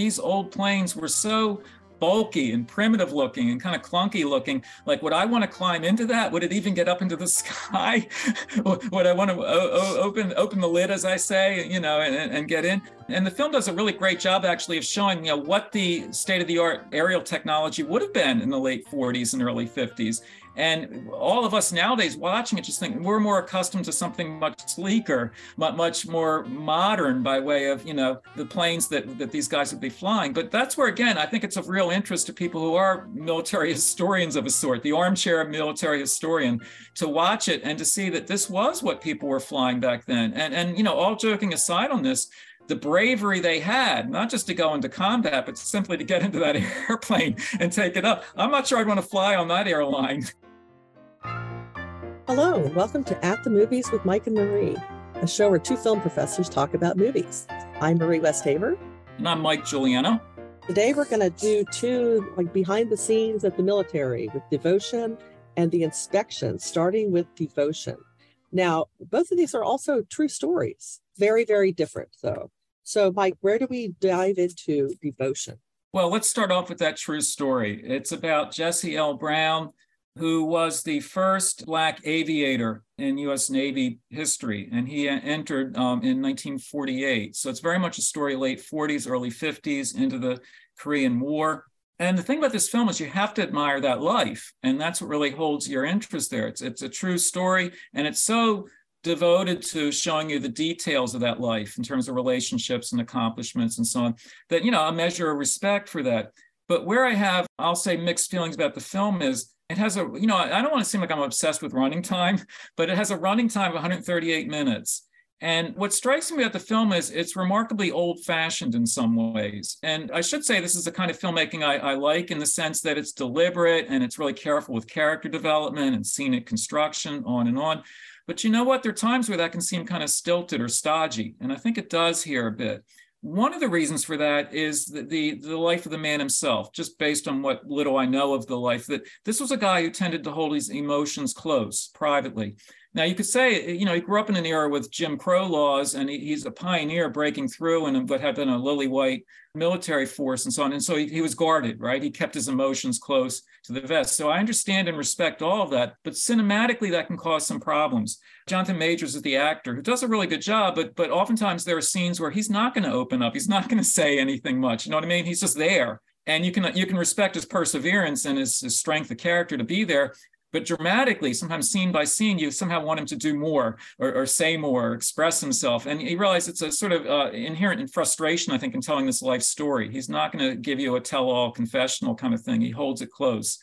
these old planes were so bulky and primitive looking and kind of clunky looking. Like, would I want to climb into that? Would it even get up into the sky? would I want to open open the lid, as I say, you know, and, and get in? And the film does a really great job, actually, of showing you know what the state of the art aerial technology would have been in the late 40s and early 50s. And all of us nowadays watching it just think we're more accustomed to something much sleeker, much more modern by way of, you know, the planes that, that these guys would be flying. But that's where, again, I think it's of real interest to people who are military historians of a sort, the armchair military historian, to watch it and to see that this was what people were flying back then. And, and you know, all joking aside on this, the bravery they had, not just to go into combat, but simply to get into that airplane and take it up. I'm not sure I'd want to fly on that airline. Hello, and welcome to At the Movies with Mike and Marie, a show where two film professors talk about movies. I'm Marie Westhaver. And I'm Mike Giuliano. Today we're going to do two like behind the scenes of the military with devotion and the inspection, starting with devotion. Now, both of these are also true stories, very, very different though. So, Mike, where do we dive into devotion? Well, let's start off with that true story. It's about Jesse L. Brown who was the first Black aviator in US Navy history. And he entered um, in 1948. So it's very much a story late 40s, early 50s into the Korean War. And the thing about this film is you have to admire that life. And that's what really holds your interest there. It's, it's a true story. And it's so devoted to showing you the details of that life in terms of relationships and accomplishments and so on that, you know, a measure of respect for that. But where I have, I'll say, mixed feelings about the film is it has a, you know, I don't want to seem like I'm obsessed with running time, but it has a running time of 138 minutes. And what strikes me about the film is it's remarkably old fashioned in some ways. And I should say this is the kind of filmmaking I, I, like in the sense that it's deliberate and it's really careful with character development and scenic construction, on and on. But you know what? There are times where that can seem kind of stilted or stodgy. And I think it does here a bit. One of the reasons for that is the, the, the life of the man himself, just based on what little I know of the life, that this was a guy who tended to hold his emotions close privately. Now, you could say, you know, he grew up in an era with Jim Crow laws, and he, he's a pioneer breaking through and what had been a lily white military force and so on. And so he, he, was guarded, right? He kept his emotions close to the vest. So I understand and respect all of that, but cinematically, that can cause some problems. Jonathan Majors is the actor who does a really good job, but but oftentimes there are scenes where he's not going to open up. He's not going to say anything much. You know what I mean? He's just there and you can you can respect his perseverance and his, his, strength of character to be there but dramatically, sometimes scene by scene, you somehow want him to do more or, or say more, or express himself. And you realize it's a sort of uh, inherent in frustration, I think, in telling this life story. He's not going to give you a tell all confessional kind of thing, he holds it close.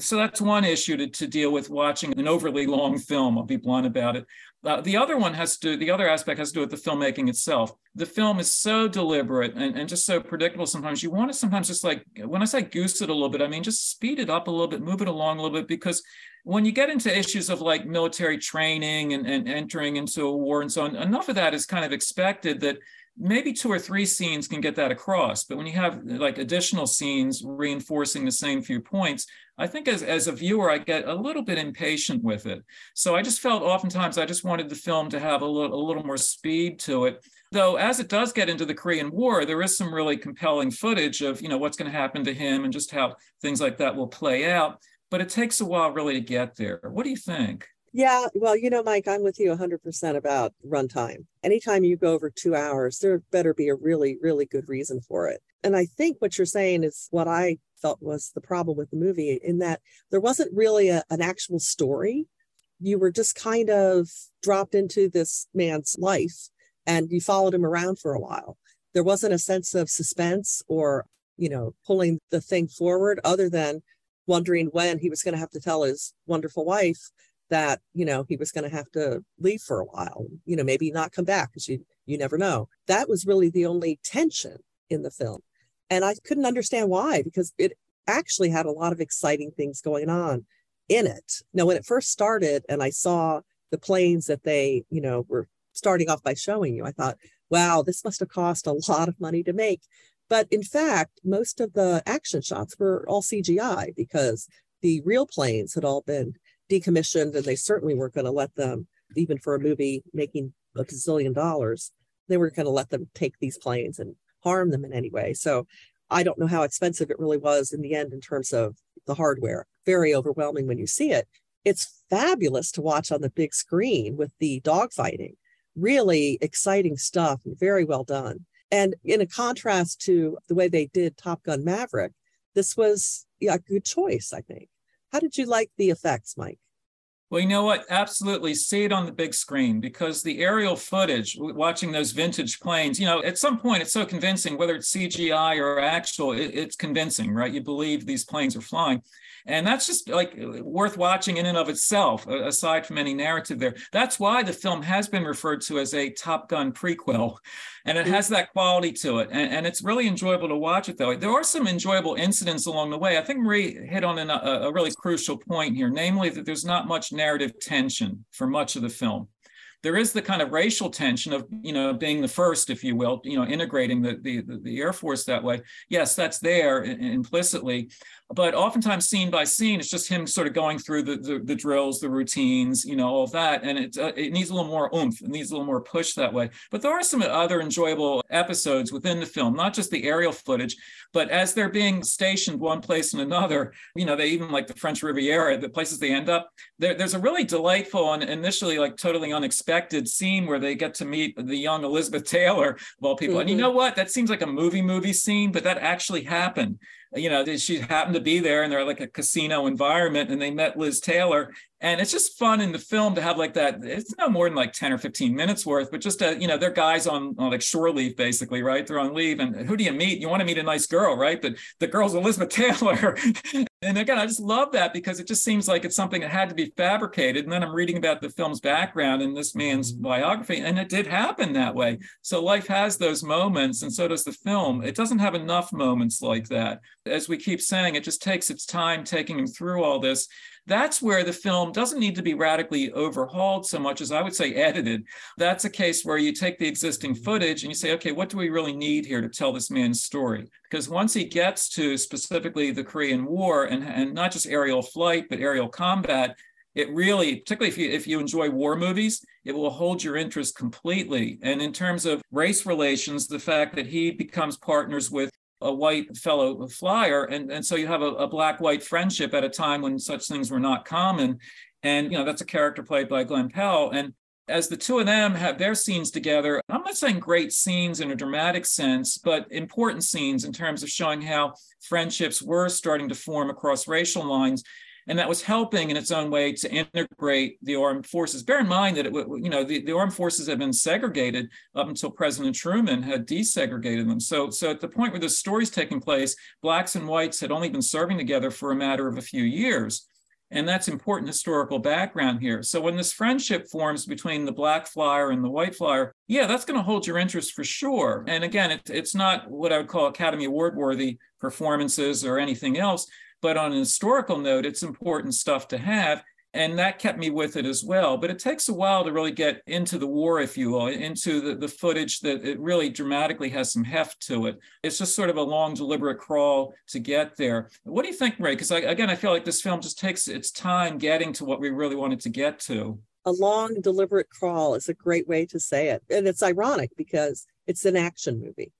So that's one issue to, to deal with watching an overly long film. I'll be blunt about it. Uh, the other one has to, the other aspect has to do with the filmmaking itself. The film is so deliberate and, and just so predictable sometimes. You want to sometimes just like, when I say goose it a little bit, I mean just speed it up a little bit, move it along a little bit, because when you get into issues of like military training and, and entering into a war and so on, enough of that is kind of expected that maybe two or three scenes can get that across. But when you have like additional scenes reinforcing the same few points, I think as, as a viewer, I get a little bit impatient with it. So I just felt oftentimes I just wanted the film to have a little, a little more speed to it. Though as it does get into the Korean War, there is some really compelling footage of, you know, what's going to happen to him and just how things like that will play out. But it takes a while really to get there. What do you think? Yeah, well, you know, Mike, I'm with you 100% about runtime. Anytime you go over two hours, there better be a really, really good reason for it. And I think what you're saying is what I felt was the problem with the movie, in that there wasn't really a, an actual story. You were just kind of dropped into this man's life and you followed him around for a while. There wasn't a sense of suspense or, you know, pulling the thing forward other than wondering when he was going to have to tell his wonderful wife that you know he was going to have to leave for a while you know maybe not come back because you you never know. That was really the only tension in the film. And i couldn't understand why because it actually had a lot of exciting things going on in it. Now when it first started and i saw the planes that they you know were starting off by showing you i thought wow this must have cost a lot of money to make. But in fact most of the action shots were all cgi because the real planes had all been decommissioned and they certainly weren't going to let them even for a movie making a gazillion dollars they weren't going to let them take these planes and harm them in any way. So I don't know how expensive it really was in the end in terms of the hardware. Very overwhelming when you see it. It's fabulous to watch on the big screen with the dogfighting. Really exciting stuff and very well done. And in a contrast to the way they did Top Gun Maverick, this was yeah, a good choice, I think. How did you like the effects, Mike? Well, you know what? Absolutely. See it on the big screen because the aerial footage, watching those vintage planes, you know, at some point it's so convincing, whether it's CGI or actual, it, it's convincing, right? You believe these planes are flying. And that's just like worth watching in and of itself, aside from any narrative there. That's why the film has been referred to as a Top Gun prequel. And it mm-hmm. has that quality to it. And, and it's really enjoyable to watch it, though. There are some enjoyable incidents along the way. I think Marie hit on an, a, a really crucial point here, namely that there's not much narrative tension for much of the film there is the kind of racial tension of you know being the first if you will you know integrating the the, the air force that way. Yes that's there implicitly but oftentimes scene by scene it's just him sort of going through the the, the drills the routines you know all of that and it, uh, it needs a little more oomph it needs a little more push that way. But there are some other enjoyable episodes within the film not just the aerial footage but as they're being stationed one place and another you know they even like the french riviera the places they end up there, there's a really delightful and initially like totally unexpected scene where they get to meet the young elizabeth taylor of all people mm-hmm. and you mm-hmm. know what that seems like a movie movie scene but that actually happened you know, she happened to be there and they're like a casino environment and they met Liz Taylor and it's just fun in the film to have like that it's no more than like 10 or 15 minutes worth but just a, you know they're guys on, on like shore leave basically right? They're on leave and who do you meet? You want to meet a nice girl right? But the girl's elizabeth taylor. And again i just love that because it just seems like it's something that had to be fabricated and then i'm reading about the film's background and this man's mm-hmm. biography and it did happen that way. So life has those moments and so does the film. It doesn't have enough moments like that. As we keep saying it just takes its time taking him through all this that's where the film doesn't need to be radically overhauled so much as I would say edited. That's a case where you take the existing mm-hmm. footage and you say, okay, what do we really need here to tell this man's story? Because once he gets to specifically the Korean War and, and not just aerial flight, but aerial combat, it really, particularly if you if you enjoy war movies, it will hold your interest completely. And in terms of race relations, the fact that he becomes partners with a white fellow flyer. And, and so you have a, a black white friendship at a time when such things were not common. And, you know, that's a character played by Glen Powell. And as the two of them have their scenes together, I'm not saying great scenes in a dramatic sense, but important scenes in terms of showing how friendships were starting to form across racial lines and that was helping in its own way to integrate the armed forces. Bear in mind that it, you know the, the armed forces had been segregated up until President Truman had desegregated them. So so at the point where the story's taking place, blacks and whites had only been serving together for a matter of a few years. And that's important historical background here. So when this friendship forms between the black flyer and the white flyer, yeah, that's going to hold your interest for sure. And again, it, it's not what I would call Academy Award worthy performances or anything else, but on a historical note, it's important stuff to have. And that kept me with it as well. But it takes a while to really get into the war, if you will, into the, the footage that it really dramatically has some heft to it. It's just sort of a long, deliberate crawl to get there. What do you think, Ray? Because again, I feel like this film just takes its time getting to what we really wanted to get to. A long, deliberate crawl is a great way to say it. And it's ironic because it's an action movie.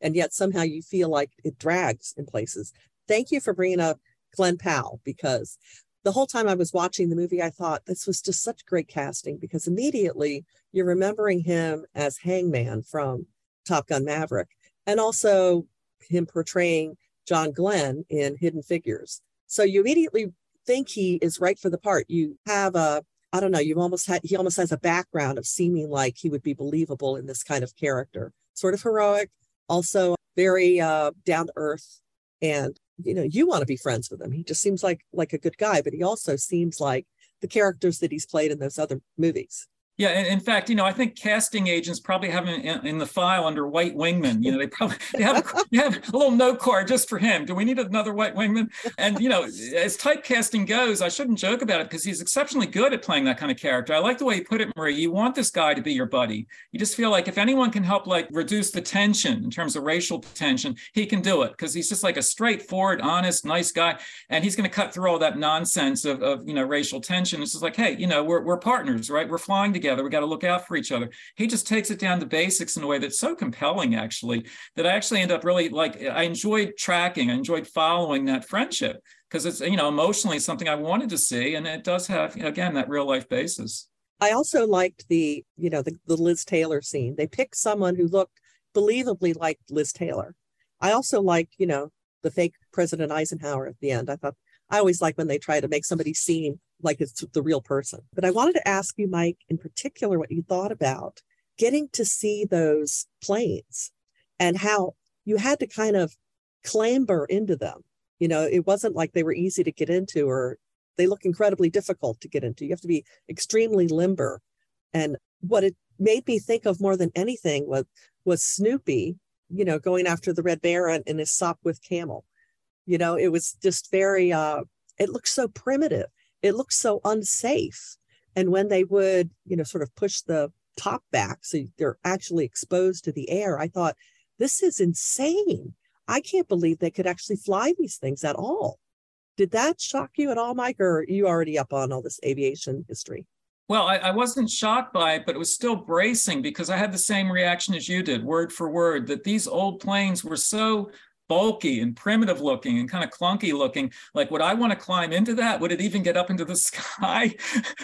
And yet somehow you feel like it drags in places thank you for bringing up Glen Powell because the whole time I was watching the movie, I thought this was just such great casting because immediately you're remembering him as Hangman from Top Gun Maverick and also him portraying John Glenn in Hidden Figures. So you immediately think he is right for the part. You have a, I don't know, you almost had, he almost has a background of seeming like he would be believable in this kind of character, sort of heroic, also very uh, down to earth and you know you want to be friends with him. He just seems like like a good guy but he also seems like the characters that he's played in those other movies yeah, in fact, you know, I think casting agents probably have him in, in, the file under white wingman. You know, they probably they have, they have a little note card just for him. Do we need another white wingman? And you know, as typecasting goes, I shouldn't joke about it because he's exceptionally good at playing that kind of character. I like the way you put it, Marie. You want this guy to be your buddy. You just feel like if anyone can help like reduce the tension in terms of racial tension, he can do it because he's just like a straightforward, honest, nice guy, and he's going to cut through all that nonsense of, of you know racial tension. It's just like, hey, you know, we're we're partners, right? We're flying together together. We got to look out for each other. He just takes it down to basics in a way that's so compelling, actually, that I actually end up really like I enjoyed tracking, I enjoyed following that friendship because it's you know emotionally something I wanted to see, and it does have again that real life basis. I also liked the you know the, the Liz Taylor scene. They picked someone who looked believably like Liz Taylor. I also liked you know the fake President Eisenhower at the end. I thought I always like when they try to make somebody seem like it's the real person. But I wanted to ask you, Mike, in particular, what you thought about getting to see those planes and how you had to kind of clamber into them. You know, it wasn't like they were easy to get into or they look incredibly difficult to get into. You have to be extremely limber. And what it made me think of more than anything was was Snoopy, you know, going after the Red Baron in his Sopwith Camel. You know, it was just very uh it looked so primitive it looked so unsafe. And when they would, you know, sort of push the top back so they're actually exposed to the air, I thought, this is insane. I can't believe they could actually fly these things at all. Did that shock you at all, Mike, or are you already up on all this aviation history? Well, I, I, wasn't shocked by it, but it was still bracing because I had the same reaction as you did, word for word, that these old planes were so bulky and primitive looking and kind of clunky looking. Like, would I want to climb into that? Would it even get up into the sky?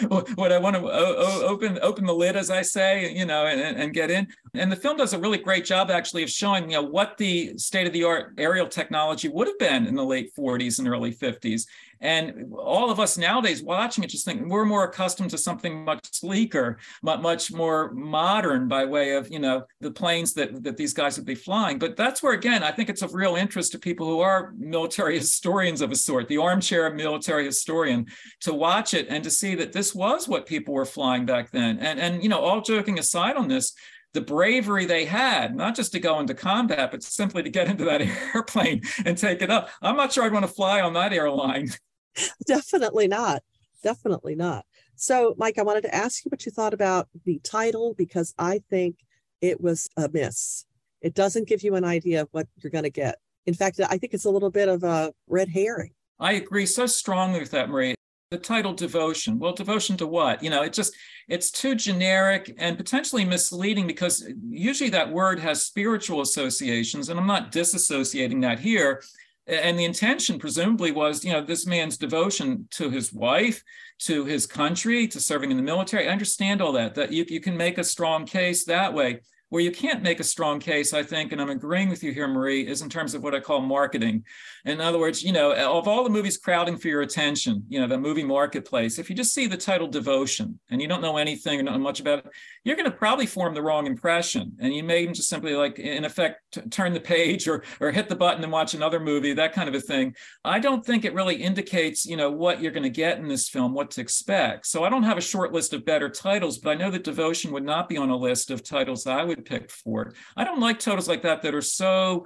would I want to open open the lid, as I say, you know, and, and get in? And the film does a really great job, actually, of showing you know what the state of the art aerial technology would have been in the late 40s and early 50s. And all of us nowadays watching it just think we're more accustomed to something much sleeker, much more modern by way of, you know, the planes that, that these guys would be flying. But that's where, again, I think it's of real interest to people who are military historians of a sort, the armchair military historian, to watch it and to see that this was what people were flying back then. And, and you know, all joking aside on this, the bravery they had, not just to go into combat, but simply to get into that airplane and take it up. I'm not sure I'd want to fly on that airline. Definitely not. Definitely not. So, Mike, I wanted to ask you what you thought about the title because I think it was a miss. It doesn't give you an idea of what you're going to get. In fact, I think it's a little bit of a red herring. I agree so strongly with that, Marie. The title devotion. Well, devotion to what? You know, it just it's too generic and potentially misleading because usually that word has spiritual associations, and I'm not disassociating that here and the intention presumably was you know this man's devotion to his wife to his country to serving in the military i understand all that that you, you can make a strong case that way where you can't make a strong case, I think, and I'm agreeing with you here, Marie, is in terms of what I call marketing. In other words, you know, of all the movies crowding for your attention, you know, the movie marketplace, if you just see the title Devotion and you don't know anything or know much about it, you're going to probably form the wrong impression. And you may just simply like, in effect, turn the page or, or hit the button and watch another movie, that kind of a thing. I don't think it really indicates, you know, what you're going to get in this film, what to expect. So I don't have a short list of better titles, but I know that Devotion would not be on a list of titles I would pick for it. I don't like titles like that that are so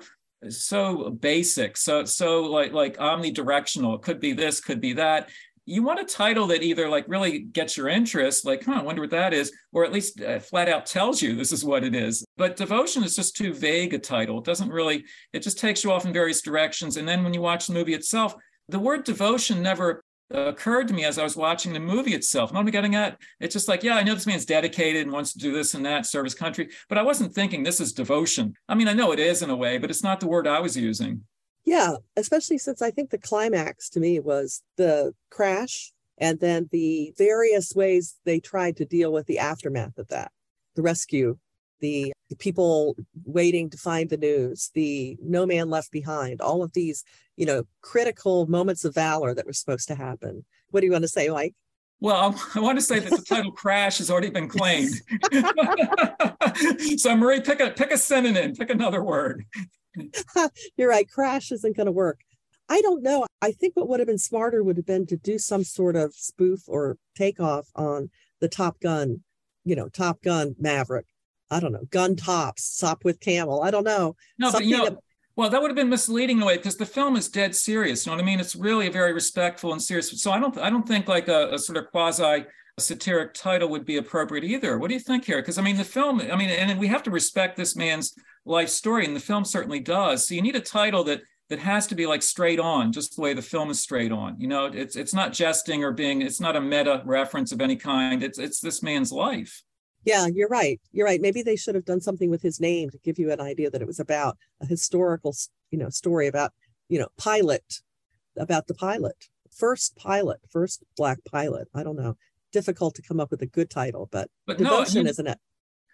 so basic, so so like like omnidirectional. It could be this, could be that. You want a title that either like really gets your interest, like, huh, I wonder what that is, or at least uh, flat out tells you this is what it is. But devotion is just too vague a title. It doesn't really, it just takes you off in various directions. And then when you watch the movie itself, the word devotion never occurred to me as I was watching the movie itself. What am I getting at? It's just like, yeah, I know this man's dedicated and wants to do this and that, serve his country, but I wasn't thinking this is devotion. I mean, I know it is in a way, but it's not the word I was using. Yeah, especially since I think the climax to me was the crash and then the various ways they tried to deal with the aftermath of that, the rescue, the, people waiting to find the news, the no man left behind, all of these you know, critical moments of valor that were supposed to happen. What do you want to say, Mike? Well, um, I want to say that the title "crash" has already been claimed. so, Marie, pick a pick a synonym, pick another word. You're right. Crash isn't going to work. I don't know. I think what would have been smarter would have been to do some sort of spoof or takeoff on the Top Gun, you know, Top Gun Maverick. I don't know, gun tops, Sopwith Camel. I don't know. No, but you know, that, well, that would have been misleading in a way because the film is dead serious. You know what I mean? It's really a very respectful and serious. So I don't I don't think like a, a sort of quasi satiric title would be appropriate either. What do you think here? Because I mean, the film. I mean, and we have to respect this man's life story, and the film certainly does. So you need a title that that has to be like straight on, just the way the film is straight on. You know, it's it's not jesting or being. It's not a meta reference of any kind. It's it's this man's life. Yeah, you're right. You're right. Maybe they should have done something with his name to give you an idea that it was about a historical, you know, story about, you know, pilot, about the pilot, first pilot, first black pilot. I don't know. Difficult to come up with a good title, but, but devotion, no, isn't it?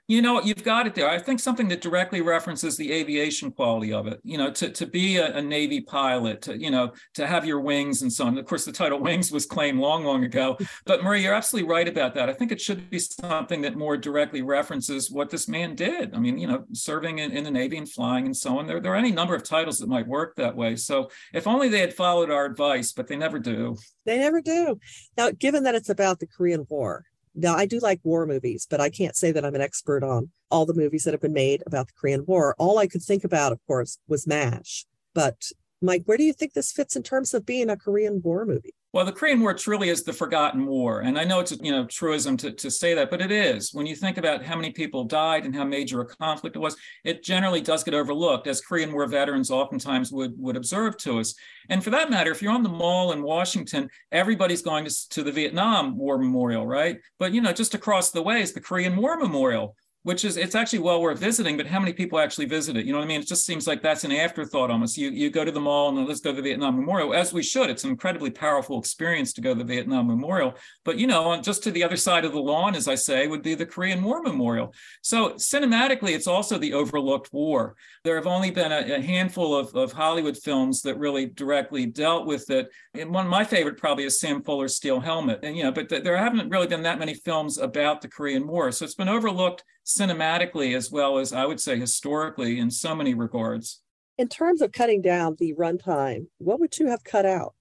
You know, you've got it there. I think something that directly references the aviation quality of it. You know, to, to be a, a, Navy pilot, to, you know, to have your wings and so on. Of course, the title Wings was claimed long, long ago. But Marie, you're absolutely right about that. I think it should be something that more directly references what this man did. I mean, you know, serving in, in the Navy and flying and so on. There, there are any number of titles that might work that way. So if only they had followed our advice, but they never do. They never do. Now, given that it's about the Korean War, now, I do like war movies, but I can't say that I'm an expert on all the movies that have been made about the Korean War. All I could think about, of course, was MASH. But Mike, where do you think this fits in terms of being a Korean War movie? Well, the Korean War truly is the forgotten war. And I know it's a you know truism to, to say that, but it is. When you think about how many people died and how major a conflict it was, it generally does get overlooked, as Korean War veterans oftentimes would, would observe to us. And for that matter, if you're on the mall in Washington, everybody's going to, to the Vietnam War Memorial, right? But you know, just across the way is the Korean War Memorial which is it's actually well worth visiting but how many people actually visit it? You know what i mean? It just seems like that's an afterthought almost. You you go to the mall and let's go to the vietnam memorial. As we should it's an incredibly powerful experience to go to the vietnam memorial. But you know just to the other side of the lawn as i say would be the korean war memorial. So cinematically it's also the overlooked war. There have only been a, a handful of, of hollywood films that really directly dealt with it. And one of my favorite probably is sam fuller's steel helmet. And you know but th- there haven't really been that many films about the korean war. So it's been overlooked cinematically as well as I would say historically in so many regards. In terms of cutting down the runtime, what would you have cut out?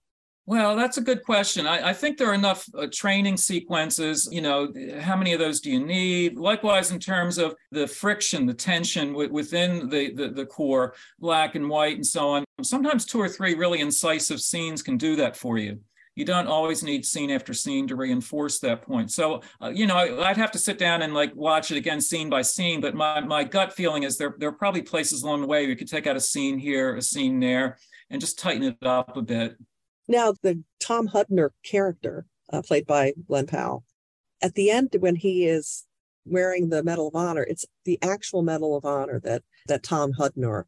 Well, that's a good question. I, I think there are enough uh, training sequences. You know, how many of those do you need? Likewise, in terms of the friction, the tension w- within the, the, the core, black and white, and so on. Sometimes two or three really incisive scenes can do that for you you don't always need scene after scene to reinforce that point. So, uh, you know, I, would have to sit down and like watch it again scene by scene. But my, my gut feeling is there, there are probably places along the way you could take out a scene here, a scene there, and just tighten it up a bit. Now, the Tom Hudner character, uh, played by Glen Powell, at the end, when he is wearing the Medal of Honor, it's the actual Medal of Honor that, that Tom Hudner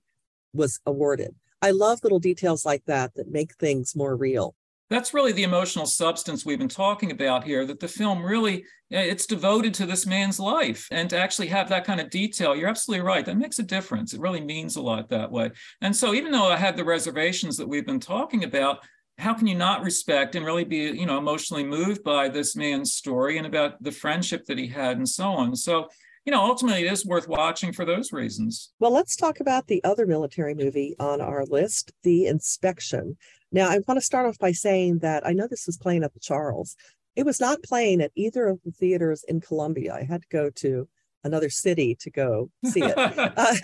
was awarded. I love little details like that that make things more real that's really the emotional substance we've been talking about here that the film really eh, it's devoted to this man's life. And to actually have that kind of detail you're absolutely right that makes a difference. It really means a lot that way. And so even though i had the reservations that we've been talking about how can you not respect and really be you know emotionally moved by this man's story and about the friendship that he had and so on? So you know ultimately it is worth watching for those reasons. Well let's talk about the other military movie on our list the inspection now, I want to start off by saying that I know this was playing at the Charles. It was not playing at either of the theaters in Columbia. I had to go to another city to go see it. Uh,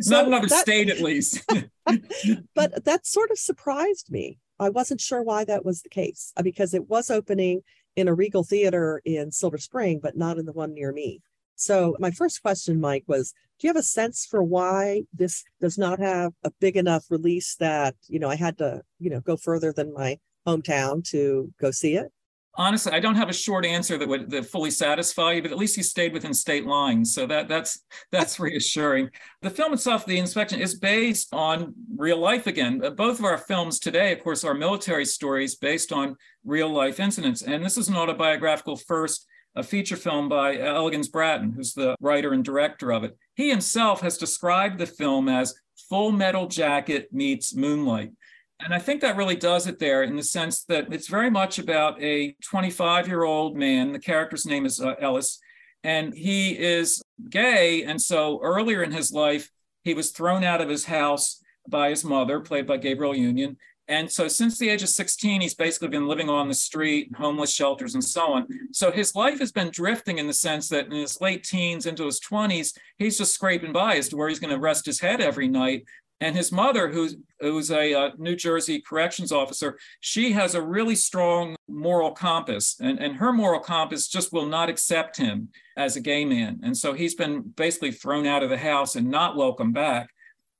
so not another that, state, at least. but that sort of surprised me. I wasn't sure why that was the case uh, because it was opening in a Regal Theater in Silver Spring, but not in the one near me. So my first question, Mike, was do you have a sense for why this does not have a big enough release that, you know, I had to, you know, go further than my hometown to go see it? honestly, I don't have a short answer that would that fully satisfy you, but at least you stayed within state lines, so that that's that's reassuring. The film itself, The Inspection, is based on real life again. Uh, both of our films today, of course, are military stories based on real life incidents, and this is an autobiographical first a feature film by Elegance Bratton, who's the writer and director of it. He himself has described the film as Full Metal Jacket meets Moonlight. And I think that really does it there in the sense that it's very much about a 25 year old man. The character's name is uh, Ellis, and he is gay. And so earlier in his life, he was thrown out of his house by his mother, played by Gabrielle Union. And so since the age of 16, he's basically been living on the street, homeless shelters, and so on. So his life has been drifting in the sense that in his late teens into his 20s, he's just scraping by as to where he's going to rest his head every night. And his mother, who's, who's a uh, New Jersey corrections officer, she has a really strong moral compass. And, and her moral compass just will not accept him as a gay man. And so he's been basically thrown out of the house and not welcome back.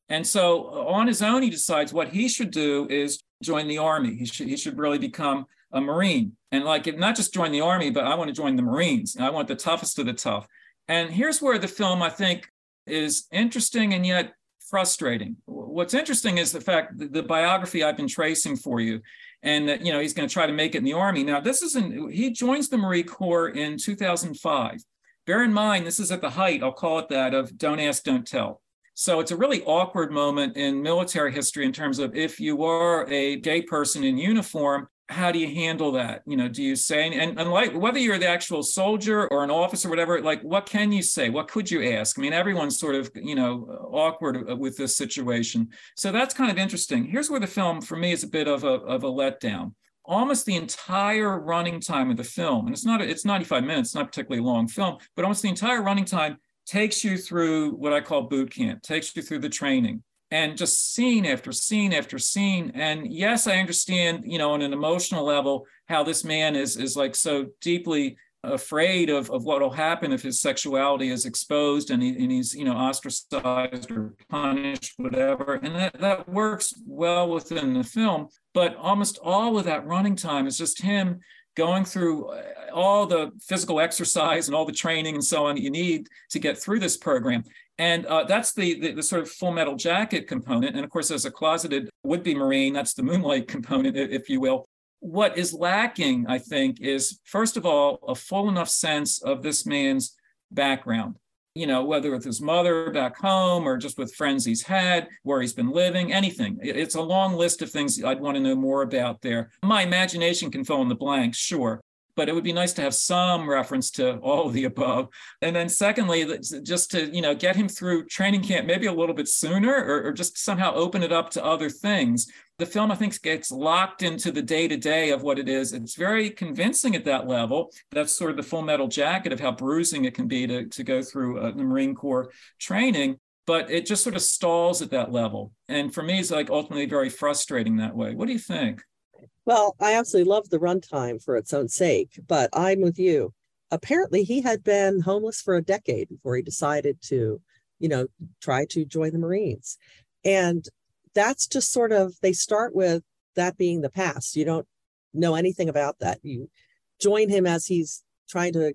And so uh, on his own, he decides what he should do is join the army. He should, he should really become a Marine. And like, not just join the army, but I want to join the Marines. I want the toughest of the tough. And here's where the film, I think, is interesting and yet frustrating. What's interesting is the fact the biography I've been tracing for you, and that you know he's going to try to make it in the army. Now, this isn't. He joins the Marine Corps in 2005. Bear in mind, this is at the height, I'll call it that, of don't ask, don't tell. So it's a really awkward moment in military history in terms of if you are a gay person in uniform, how do you handle that? You know, do you say and, and like whether you're the actual soldier or an officer, or whatever, like what can you say? What could you ask? I mean, everyone's sort of, you know, awkward uh, with this situation. So that's kind of interesting. Here's where the film for me is a bit of a of a letdown. Almost the entire running time of the film, and it's not it's 95 minutes, not particularly long film, but almost the entire running time takes you through what I call boot camp, takes you through the training and just scene after scene after scene. And yes, I understand, you know, on an emotional level, how this man is is like so deeply afraid of, of what will happen if his sexuality is exposed and, he, and he's you know ostracized or punished whatever and that, that works well within the film but almost all of that running time is just him going through uh, all the physical exercise and all the training and so on that you need to get through this program. And uh, that's the, the, the sort of full metal jacket component. And of course, as a closeted would-be Marine, that's the moonlight component, if you will. What is lacking, I think, is first of all a full enough sense of this man's background you know, whether with his mother back home or just with friends he's had, where he's been living, anything. It's a long list of things I'd want to know more about there. My imagination can fill in the blanks, sure, but it would be nice to have some reference to all of the above. And then secondly, just to, you know, get him through training camp maybe a little bit sooner or, or just somehow open it up to other things the film, I think, gets locked into the day to day of what it is. It's very convincing at that level. That's sort of the full metal jacket of how bruising it can be to, to go through uh, the Marine Corps training. But it just sort of stalls at that level. And for me, it's like ultimately very frustrating that way. What do you think? Well, I absolutely love the runtime for its own sake, but I'm with you. Apparently, he had been homeless for a decade before he decided to, you know, try to join the Marines. And that's just sort of they start with that being the past. You don't know anything about that. You join him as he's trying to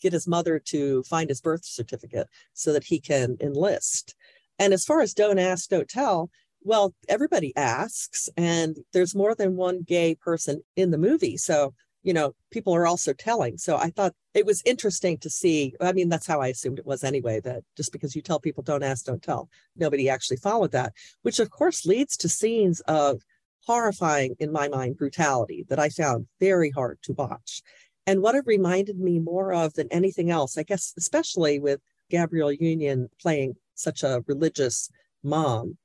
get his mother to find his birth certificate so that he can enlist. And as far as don't ask, don't tell, well, everybody asks, and there's more than one gay person in the movie. So you know, people are also telling. So I thought it was interesting to see. I mean, that's how I assumed it was anyway, that just because you tell people don't ask, don't tell, nobody actually followed that, which of course leads to scenes of horrifying, in my mind, brutality that I found very hard to watch. And what it reminded me more of than anything else, I guess, especially with Gabrielle Union playing such a religious mom,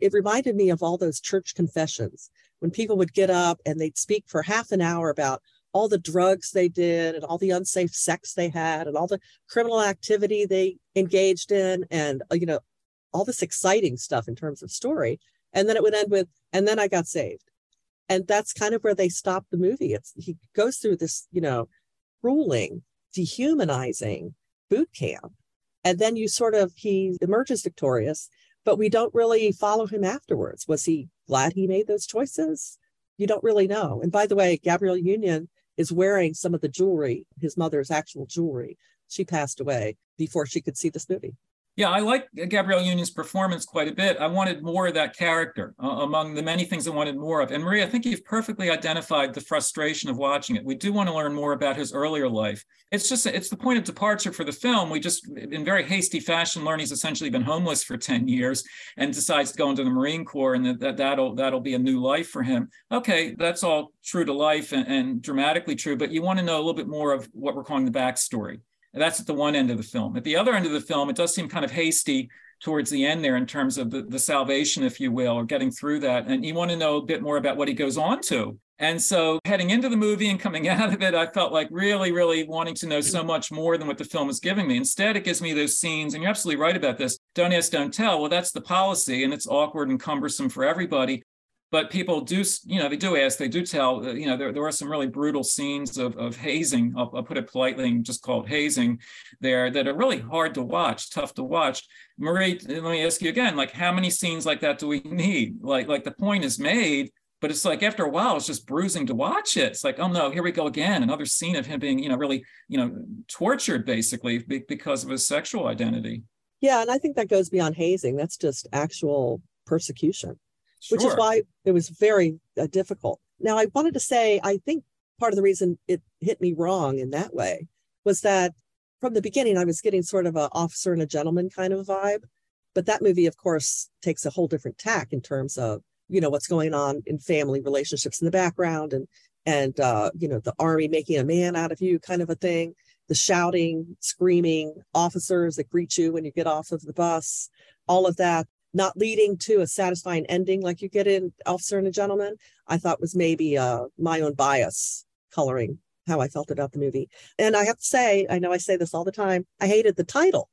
it reminded me of all those church confessions when people would get up and they'd speak for half an hour about all the drugs they did and all the unsafe sex they had and all the criminal activity they engaged in and uh, you know all this exciting stuff in terms of story. And then it would end with and then i got saved. And that's kind of where they stop the movie. It's he goes through this you know ruling dehumanizing boot camp. And then you sort of he emerges victorious but we don't really follow him afterwards. Was he glad he made those choices? You don't really know. And by the way gabrielle union is wearing some of the jewelry, his mother's actual jewelry. She passed away before she could see this movie. Yeah, I like Gabrielle Union's performance quite a bit. I wanted more of that character uh, among the many things I wanted more of. And Maria, I think you've perfectly identified the frustration of watching it. We do want to learn more about his earlier life. It's just it's the point of departure for the film. We just, in very hasty fashion, learn he's essentially been homeless for ten years and decides to go into the Marine Corps, and that that'll that'll be a new life for him. Okay, that's all true to life and, and dramatically true, but you want to know a little bit more of what we're calling the backstory. And that's at the one end of the film. At the other end of the film, it does seem kind of hasty towards the end there in terms of the, the salvation, if you will, or getting through that. And you want to know a bit more about what he goes on to. And so heading into the movie and coming out of it, I felt like really, really wanting to know so much more than what the film is giving me. Instead, it gives me those scenes, and you're absolutely right about this. Don't ask, don't tell. Well, that's the policy, and it's awkward and cumbersome for everybody but people do, you know, they do ask, they do tell, uh, you know, there, there are some really brutal scenes of, of hazing, I'll, I'll put it politely and just call it hazing there that are really hard to watch, tough to watch. Marie, let me ask you again, like how many scenes like that do we need? Like, like the point is made, but it's like after a while it's just bruising to watch it it's like oh no here we go again another scene of him being you know really you know tortured basically because of his sexual identity yeah and i think that goes beyond hazing that's just actual persecution sure. which is why it was very uh, difficult now i wanted to say i think part of the reason it hit me wrong in that way was that from the beginning i was getting sort of a officer and a gentleman kind of vibe but that movie of course takes a whole different tack in terms of you know what's going on in family relationships in the background and and uh, you know the army making a man out of you kind of a thing the shouting screaming officers that greet you when you get off of the bus all of that not leading to a satisfying ending like you get in officer and a gentleman i thought was maybe uh, my own bias coloring how i felt about the movie. And i have to say i know i say this all the time i hated the title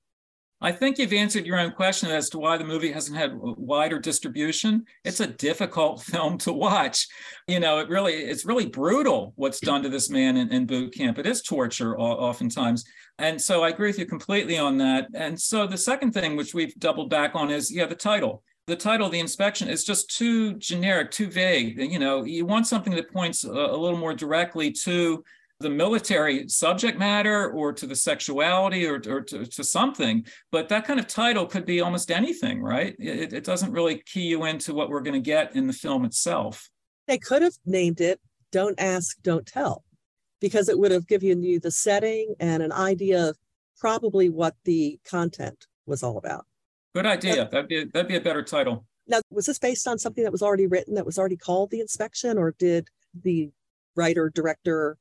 I think you've answered your own question as to why the movie hasn't had wider distribution. It's a difficult film to watch. You know, it really it's really brutal what's done to this man in, in boot camp. It is torture oftentimes. And so I agree with you completely on that. And so the second thing which we've doubled back on is yeah, the title. The title, the inspection, is just too generic, too vague. You know, you want something that points a, a little more directly to the military subject matter or to the sexuality or, or to, to, something. But that kind of title could be almost anything, right? It, it doesn't really key you into what we're going to get in the film itself. They could have named it Don't Ask, Don't Tell, because it would have given you the setting and an idea of probably what the content was all about. Good idea. That'd be, that'd be a better title. Now, was this based on something that was already written that was already called The Inspection, or did the writer, director,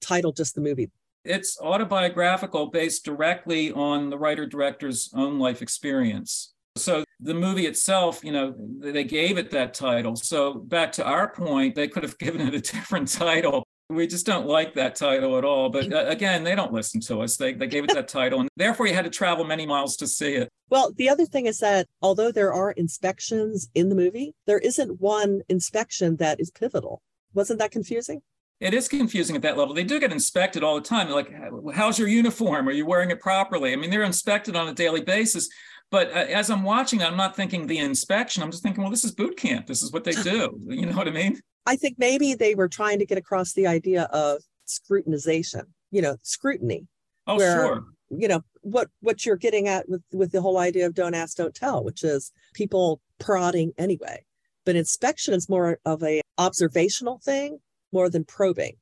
title just the movie? It's autobiographical based directly on the writer director's own life experience. So the movie itself, you know, they gave it that title. So back to our point, they could have given it a different title. We just don't like that title at all. But uh, again, they don't listen to us. They, they gave it that title, and therefore you had to travel many miles to see it. Well, the other thing is that although there are inspections in the movie, there isn't one inspection that is pivotal. Wasn't that confusing? It is confusing at that level. They do get inspected all the time. like, how's your uniform? Are you wearing it properly? I mean, they're inspected on a daily basis. But uh, as I'm watching, I'm not thinking the inspection. I'm just thinking, well, this is boot camp. This is what they do. You know what I mean? I think maybe they were trying to get across the idea of scrutinization. You know, scrutiny. Oh, where, sure. You know what what you're getting at with with the whole idea of don't ask, don't tell, which is people prodding anyway. But inspection is more of a observational thing more than probing.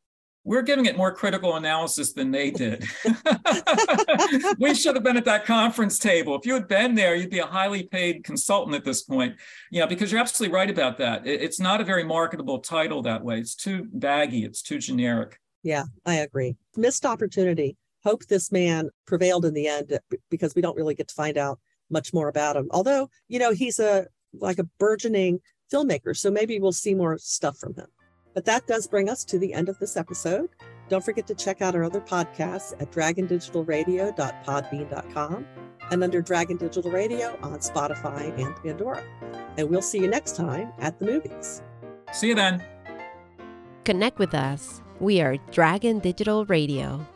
We're giving it more critical analysis than they did. we should have been at that conference table. If you had been there, you'd be a highly paid consultant at this point. You know, because you're absolutely right about that. It's not a very marketable title that way. It's too baggy, it's too generic. Yeah, I agree. Missed opportunity. Hope this man prevailed in the end uh, because we don't really get to find out much more about him. Although, you know, he's a like a burgeoning filmmaker, so maybe we'll see more stuff from him. But that does bring us to the end of this episode. Don't forget to check out our other podcasts at dragondigitalradio.podbean.com and under Dragon Digital Radio on Spotify and Pandora. And we'll see you next time at the movies. See you then. Connect with us. We are Dragon Digital Radio.